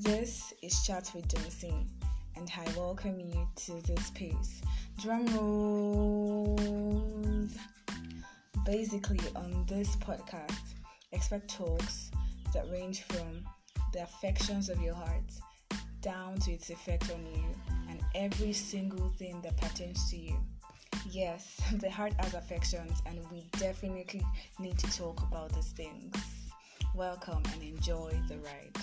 This is Chat with Johnson, and I welcome you to this space. Drum rolls. Basically, on this podcast, expect talks that range from the affections of your heart down to its effect on you and every single thing that pertains to you. Yes, the heart has affections, and we definitely need to talk about these things. Welcome and enjoy the ride.